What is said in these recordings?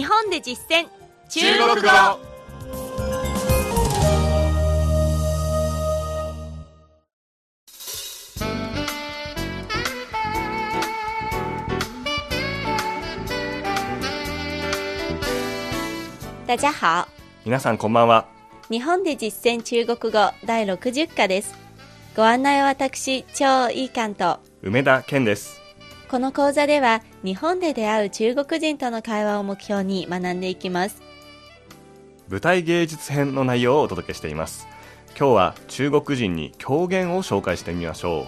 日本で実践。中国語。大家好。皆さんこんばんは。日本で実践中国語第60課です。ご案内は私超いい関東梅田健ですこの講座では日本で出会う中国人との会話を目標に学んでいきます。舞台芸術編の内容をお届けしています。今日は中国人に狂言を紹介してみましょ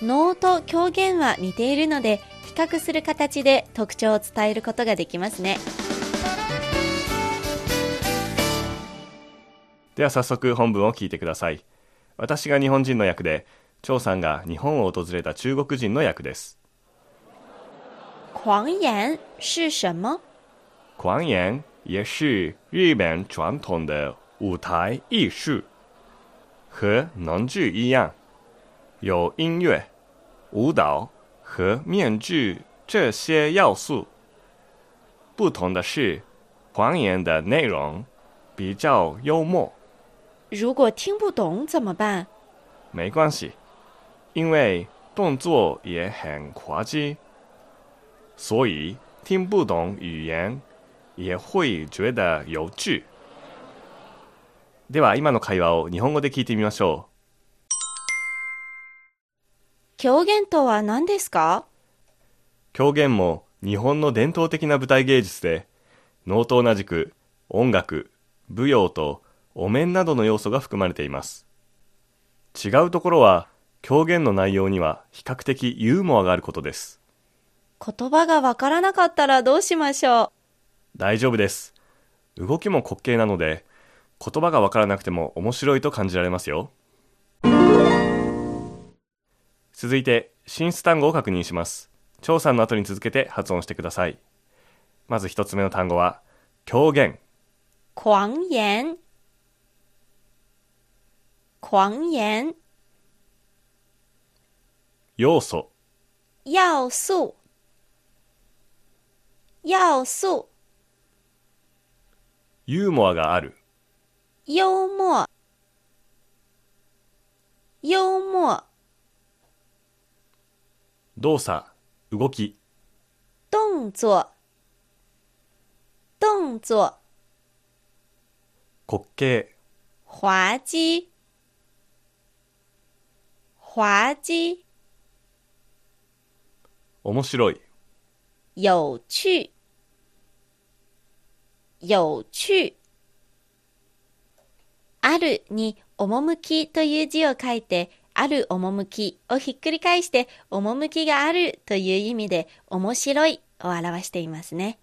能と狂言は似ているので比較する形で特徴を伝えることができますね。うでは早速本文を聞いてください。私が日本人の役で張さんが日本を訪れた中国人の役です狂言是什么？狂言也是日本传统的舞台艺术，和能剧一样，有音乐、舞蹈和面具这些要素。不同的是，狂言的内容比较幽默，如果听不懂怎么办？没关系，因为动作也很滑稽，所以听不懂语言也会觉得有趣。では今の会話を日本語で聞いてみましょ狂言とは何ですか？う。狂言も日本の伝統的な舞台芸術で、能と同じく音楽、舞踊とお面などの要素が含まれています。違うところは狂言の内容には比較的ユーモアがあることです。言葉がわからなかったらどうしましょう大丈夫です。動きも滑稽なので、言葉がわからなくても面白いと感じられますよ。続いて、進出単語を確認します。張さんの後に続けて発音してください。まず一つ目の単語は、狂言、狂言狂言要素、要素要素。ユーモアがある、幽默。幽默。動作、動き、动作。动作。滑稽、滑稽。滑稽。面白い、有趣。有趣。あるに趣という字を書いてある趣をひっくり返して趣があるという意味で面白いを表していますね。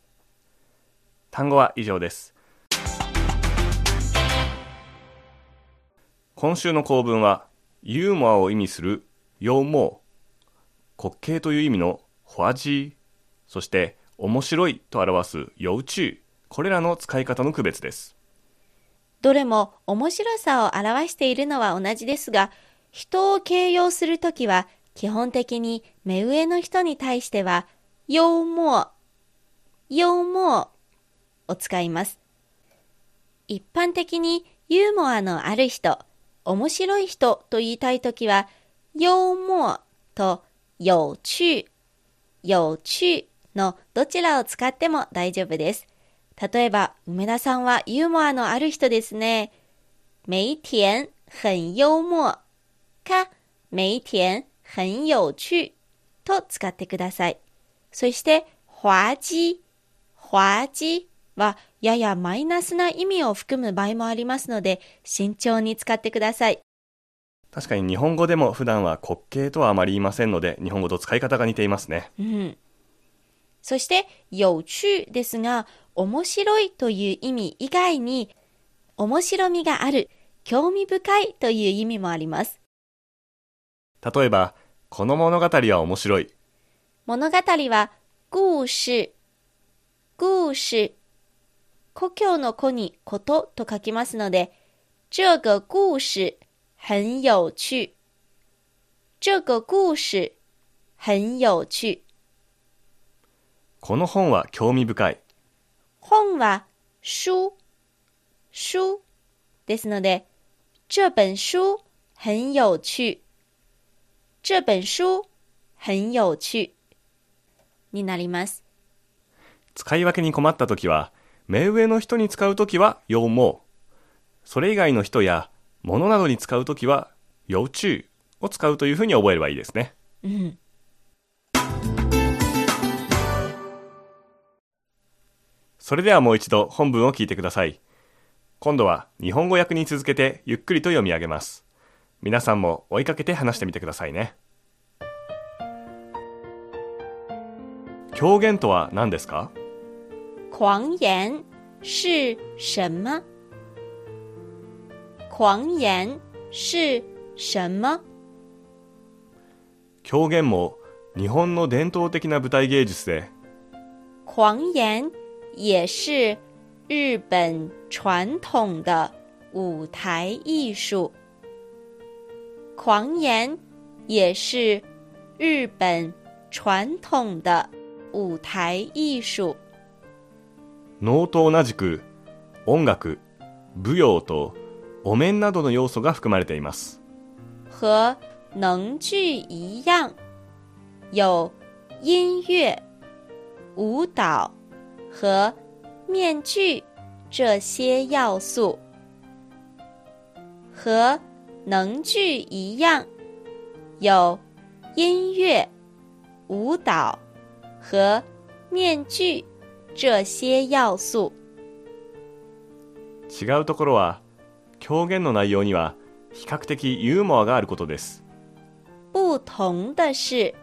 単語は以上です。今週の構文は、ユーモアを意味する幽默、滑稽という意味の滑稽、そして面白いと表す有趣、これらの使い方の区別です。どれも面白さを表しているのは同じですが、人を形容するときは、基本的に目上の人に対しては、幽默、幽默を使います。一般的にユーモアのある人、面白い人と言いたいときは、幽默と有趣、有趣のどちらを使っても大丈夫です。例えば、梅田さんはユーモアのある人ですね。梅田很幽默か、梅田很有趣と使ってください。そして、滑稽、滑稽はややマイナスな意味を含む場合もありますので、慎重に使ってください。確かに日本語でも普段は滑稽とはあまり言いませんので、日本語と使い方が似ていますね。うん。そして、有趣ですが、面白いという意味以外に、面白みがある、興味深いという意味もあります。例えば、この物語は面白い。物語は、故事、故事。故郷の子にことと書きますので、这个故事很有趣。这个故事很有趣。この本は興味深い。本は書、書ですので、这本書很有趣。这本書很有趣になります。使い分けに困った時は、目上の人に使う時は要もそれ以外の人や物などに使う時は要注を使うというふうに覚えればいいですね。うん。それではもう一度本文を聞いてください。今度は日本語訳に続けてゆっくりと読み上げます。皆さんも追いかけて話してみてくださいね。狂言とは何ですか？狂言是什么？狂言是什么？狂言も日本の伝統的な舞台芸術で狂言也是日本传统的舞台艺术。狂言也是日本传统的舞台艺术。能と同じく音楽、舞踊とお面などの要素が含まれています。和能剧一样，有音乐、舞蹈和面具这些要素。和能剧一样，有音乐、舞蹈和面具这些要素。違うところは狂言の内容には比較的ユーモアがあることです。不同的是，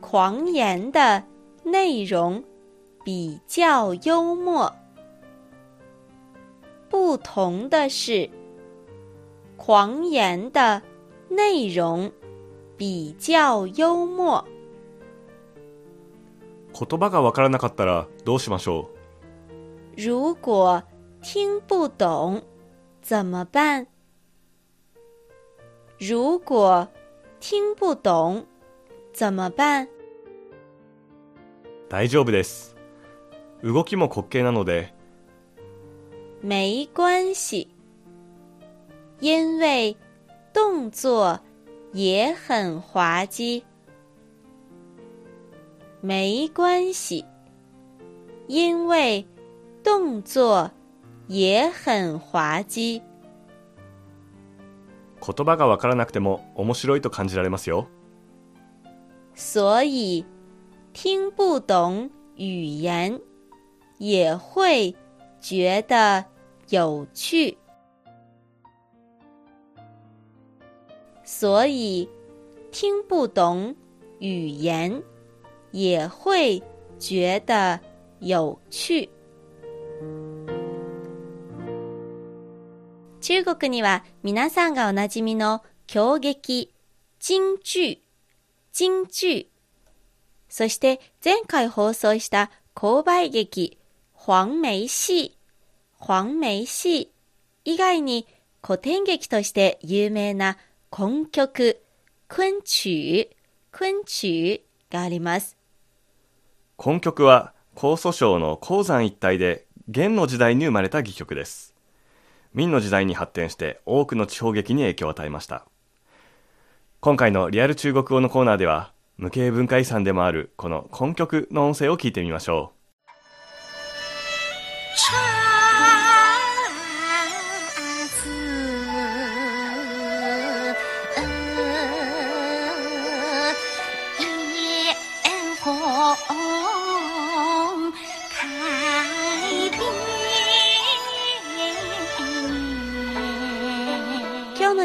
狂言的内容比较幽默。不同的是，狂言的内容比较幽默。言葉がわからなかったらどうしましょ如果听不懂怎么办？如果听不懂怎么办？う大丈夫です。動きも滑稽なので没关系，因为动作也很滑稽。没关系，因为动作也很滑稽。言葉がわからなくても面白いと感じられますよ。所以听不懂语言也会觉得有趣。所以听不懂语言也会觉得有趣。中国には皆さんがおなじみの狂劇、京劇、京劇、そして前回放送した購買劇、黄梅戲、黄梅戲以外に古典劇として有名な昆曲、昆曲、昆曲があります。昆曲は江蘇省の鉱山一帯で元の時代に生まれた戯曲です。明の時代に発展して多くの地方劇に影響を与えました。今回のリアル中国語のコーナーでは無形文化遺産でもあるこの昆曲の音声を聞いてみましょ姹紫烟火开遍。今日の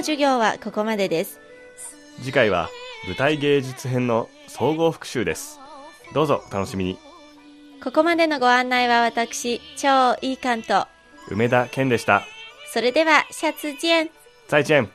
授業はここまでです。次回は舞台芸術編の総合復習です。どうぞお楽しみに。ここまでのご案内は私、超いい関東。梅田健でした。それでは、下次見。再见。